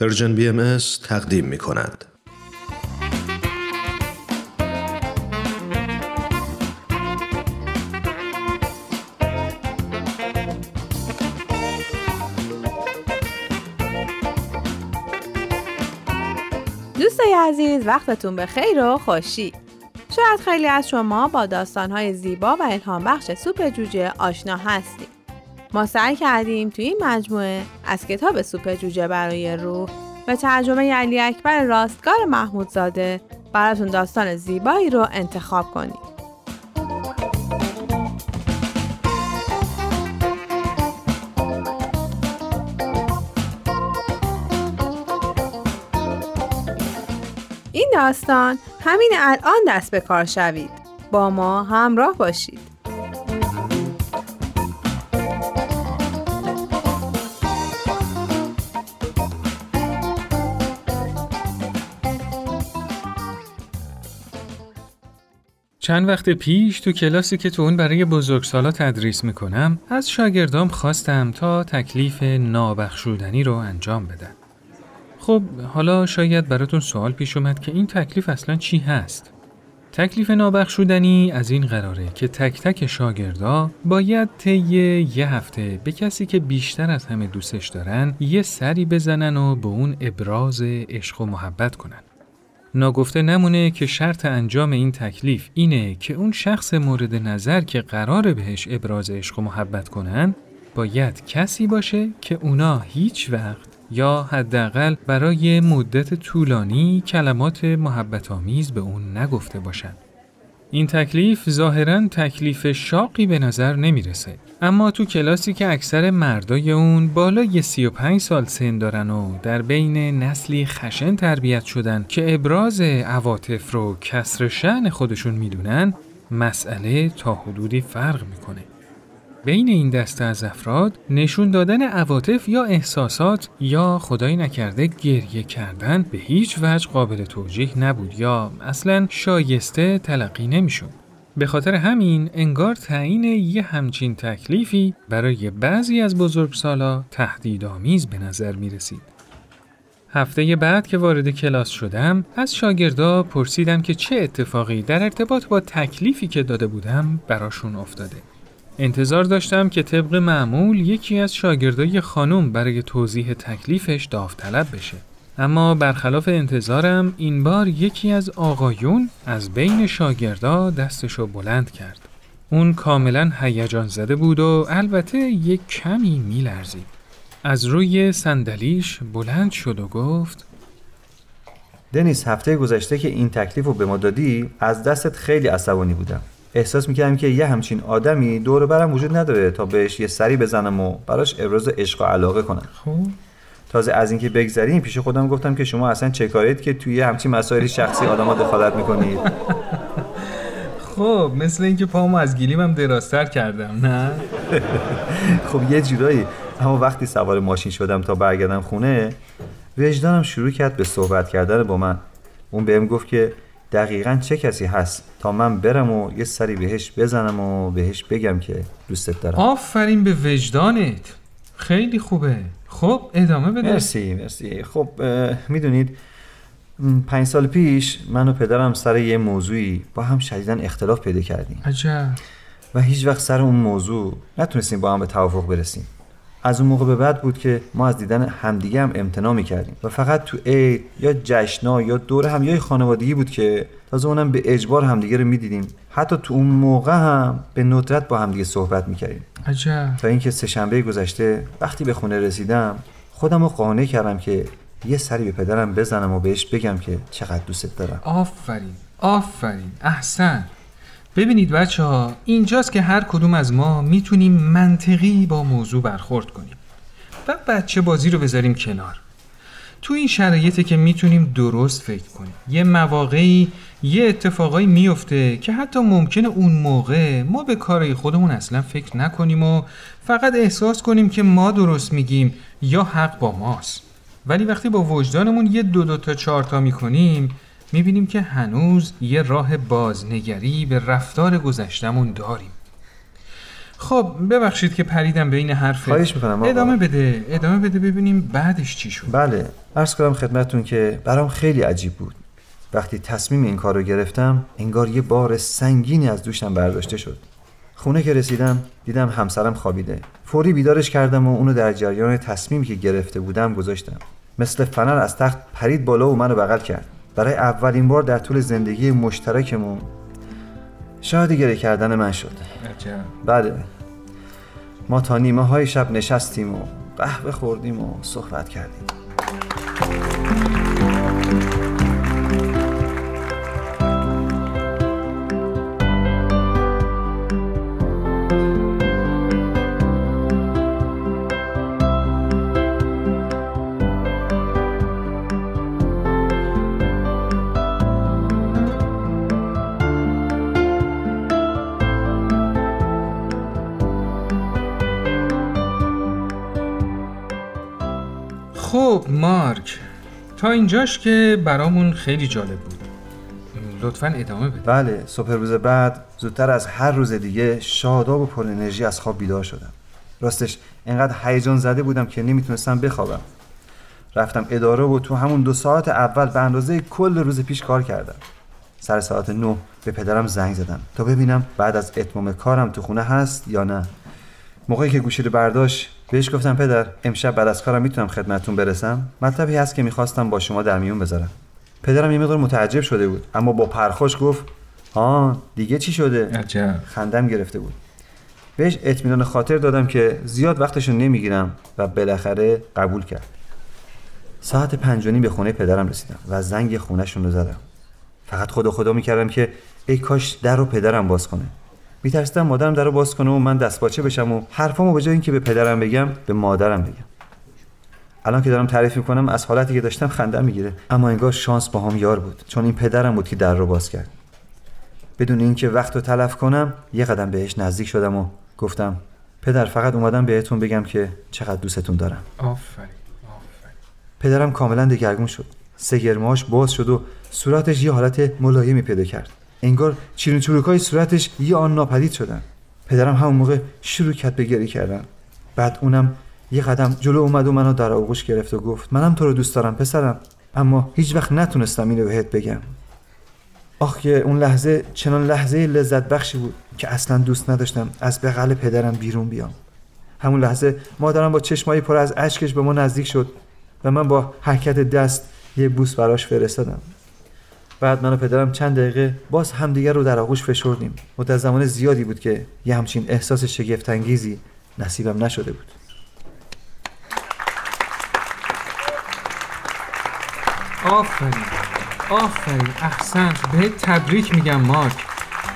Persian BM تقدیم می کند. دوستای عزیز وقتتون به خیر و خوشی شاید خیلی از شما با داستانهای زیبا و الهام بخش سوپ جوجه آشنا هستید ما سعی کردیم توی این مجموعه از کتاب سوپ جوجه برای روح به ترجمه علی اکبر راستگار محمودزاده براتون داستان زیبایی رو انتخاب کنیم. این داستان همین الان دست به کار شوید. با ما همراه باشید. چند وقت پیش تو کلاسی که تو اون برای بزرگسالا تدریس می‌کنم از شاگردام خواستم تا تکلیف نابخشودنی رو انجام بدن. خب حالا شاید براتون سوال پیش اومد که این تکلیف اصلا چی هست؟ تکلیف نابخشودنی از این قراره که تک تک شاگردا باید طی یه هفته به کسی که بیشتر از همه دوستش دارن یه سری بزنن و به اون ابراز عشق و محبت کنن. ناگفته نمونه که شرط انجام این تکلیف اینه که اون شخص مورد نظر که قرار بهش ابراز عشق و محبت کنن باید کسی باشه که اونا هیچ وقت یا حداقل برای مدت طولانی کلمات محبت آمیز به اون نگفته باشن. این تکلیف ظاهرا تکلیف شاقی به نظر نمی‌رسه. اما تو کلاسی که اکثر مردای اون بالای 35 سال سن دارن و در بین نسلی خشن تربیت شدن که ابراز عواطف رو کسر شعن خودشون می‌دونن مسئله تا حدودی فرق می‌کنه. بین این دسته از افراد نشون دادن عواطف یا احساسات یا خدایی نکرده گریه کردن به هیچ وجه قابل توجیه نبود یا اصلا شایسته تلقی نمیشون. به خاطر همین انگار تعیین یه همچین تکلیفی برای بعضی از بزرگسالا تهدیدآمیز به نظر می رسید. هفته بعد که وارد کلاس شدم از شاگردا پرسیدم که چه اتفاقی در ارتباط با تکلیفی که داده بودم براشون افتاده. انتظار داشتم که طبق معمول یکی از شاگردای خانم برای توضیح تکلیفش داوطلب بشه. اما برخلاف انتظارم این بار یکی از آقایون از بین شاگردا دستشو بلند کرد. اون کاملا هیجان زده بود و البته یک کمی میلرزید. از روی صندلیش بلند شد و گفت دنیس هفته گذشته که این تکلیف رو به ما دادی از دستت خیلی عصبانی بودم احساس می‌کردم که یه همچین آدمی دور برم وجود نداره تا بهش یه سری بزنم و براش ابراز عشق و علاقه کنم. خب. تازه از اینکه بگذریم پیش خودم گفتم که شما اصلا چه کارید که توی همچین مسائل شخصی آدما دخالت می‌کنید؟ خب مثل اینکه پامو از گیلیمم درازتر کردم نه؟ خب یه جورایی. اما وقتی سوار ماشین شدم تا برگردم خونه وجدانم شروع کرد به صحبت کردن با من. اون بهم گفت که دقیقا چه کسی هست تا من برم و یه سری بهش بزنم و بهش بگم که دوستت دارم. آفرین به وجدانت. خیلی خوبه. خب ادامه بده. مرسی مرسی. خب می‌دونید پنج سال پیش من و پدرم سر یه موضوعی با هم شدیدا اختلاف پیدا کردیم. عجب. و هیچ وقت سر اون موضوع نتونستیم با هم به توافق برسیم. از اون موقع به بعد بود که ما از دیدن همدیگه هم امتناع می‌کردیم. و فقط تو عید یا جشنا یا دور هم یا خانوادگی بود که تازه اونم به اجبار همدیگه رو می‌دیدیم. حتی تو اون موقع هم به ندرت با همدیگه صحبت می‌کردیم. عجب. تا اینکه سهشنبه گذشته وقتی به خونه رسیدم خودم رو قانع کردم که یه سری به پدرم بزنم و بهش بگم که چقدر دوستت دارم. آفرین آفرین احسن. ببینید بچه ها اینجاست که هر کدوم از ما می‌تونیم منطقی با موضوع برخورد کنیم و بچه بازی رو بذاریم کنار. تو این شرایطی که می‌تونیم درست فکر کنیم. یه مواقعی یه اتفاقایی میفته که حتی ممکنه اون موقع ما به کارهای خودمون اصلا فکر نکنیم و فقط احساس کنیم که ما درست میگیم یا حق با ماست. ولی وقتی با وجدانمون یه دو دو تا چهار تا می‌کنیم می‌بینیم که هنوز یه راه بازنگری به رفتار گذشتمون داریم. خب ببخشید که پریدم بین حرف. خواهش می‌کنم آقا. ادامه بده ادامه بده ببینیم بعدش چی شد. بله عرض کنم خدمتتون که برام خیلی عجیب بود. وقتی تصمیم این کار رو گرفتم انگار یه بار سنگینی از دوشم برداشته شد. خونه که رسیدم دیدم همسرم خوابیده. فوری بیدارش کردم و اونو در جریان تصمیمی که گرفته بودم گذاشتم. مثل فنر از تخت پرید بالا و منو بغل کرد. برای اولین بار در طول زندگی مشترکمون شاهد گره کردن من شد. بله. ما تا نیمه های شب نشستیم و قهوه خوردیم و صحبت کردیم. خب مارک. تا اینجاش که برامون خیلی جالب بود. لطفا ادامه بده. بله صبح روز بعد زودتر از هر روز دیگه شاداب و پر انرژی از خواب بیدار شدم. راستش انقدر هیجان زده بودم که نمی‌تونستم بخوابم. رفتم اداره و تو همون دو ساعت اول به اندازه کل روز پیش کار کردم. سر ساعت نه به پدرم زنگ زدم. تا ببینم بعد از اتمام کارم تو خونه هست یا نه. موقعی که گوشی رو برداشت بهش گفتم پدر امشب بعد از کارم می‌تونم خدمتتون برسم؟ مطلبی هست که می‌خواستم با شما در میون بذارم. پدرم یه مقدار متعجب شده بود اما با پرخوش گفت ها دیگه چی شده؟ عجب. خندم گرفته بود. بهش اطمینان خاطر دادم که زیاد وقتشو نمی‌گیرم و بالاخره قبول کرد. ساعت پنج و نیم به خونه پدرم رسیدم و زنگ خونهشون رو زدم. فقط خدا خدا می‌کردم که ای کاش در رو پدرم باز کنه. میترسیدم مادرم در رو باز کنه و من دستپاچه بشم و حرفامو به جای اینکه به پدرم بگم به مادرم بگم. الان که دارم تعریف می‌کنم از حالتی که داشتم خندم می‌گیره. اما انگار شانس با هم یار بود چون این پدرم بود که در رو باز کرد. بدون اینکه وقت رو تلف کنم یه قدم بهش نزدیک شدم و گفتم پدر فقط اومدم بهتون بگم که چقدر دوستتون دارم. آفرین آفرین. پدرم کاملا دگرگون شد. سگرماش باز شد و صورتش یه حالت ملایمی پیدا کرد. انگار چیرون چروکای صورتش یه آن ناپدید شدن. پدرم همون موقع شروع کرد به گریه کردن. بعد اونم یه قدم جلو اومد و منو در آغوش گرفت و گفت منم تو رو دوست دارم پسرم. اما هیچ وقت نتونستم اینو بهت بگم. آخ که اون لحظه چنان لحظه لذت بخشی بود که اصلا دوست نداشتم از بغل پدرم بیرون بیام. همون لحظه مادرم با چشمایی پر از اشکش به ما نزدیک شد و من با حرکت دست یه بوس براش فرستادم. بعد من و پدرم چند دقیقه باز همدیگر رو در آغوش فشردیم. مدت زمان زیادی بود که یه همچین احساس شگفت انگیزی نصیبم نشده بود. آفرین. آفرین. احسنت بهت تبریک میگم مارک.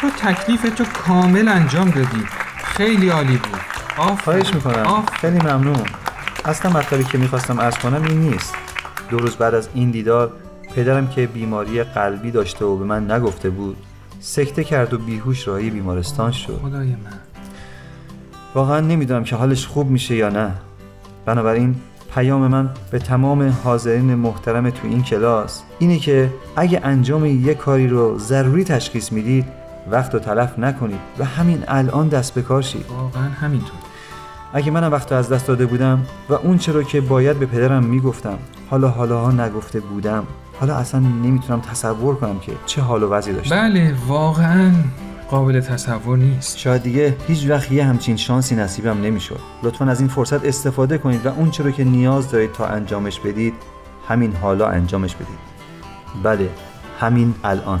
تو تکلیف تو کامل انجام دادی. خیلی عالی بود. آفرین. خواهش می‌کنم. آفرین. خیلی ممنون. اصلا مطلبی که می‌خواستم ارز کنم این نیست. دو روز بعد از این دیدار پدرم که بیماری قلبی داشته و به من نگفته بود سکته کرد و بیهوش راهی بیمارستان شد. خدای من. واقعا نمی‌دونم که حالش خوب میشه یا نه. بنابراین پیام من به تمام حاضرین محترم تو این کلاس اینه که اگه انجام یه کاری رو ضروری تشخیص می‌دید وقت رو تلف نکنید و همین الان دست به کار شید. واقعا همینطور. اگه منم وقت از دست داده بودم و اون چرا که باید به پدرم می‌گفتم حالا حالا ها نگفته بودم. حالا اصلا نمی‌تونم تصور کنم که چه حال و وضعی داشتم. بله واقعا قابل تصور نیست. شاید دیگه هیچ وقت یه همچین شانسی نصیبم نمی‌شد. لطفا از این فرصت استفاده کنید و اون چرا که نیاز دارید تا انجامش بدید همین حالا انجامش بدید. بله همین الان.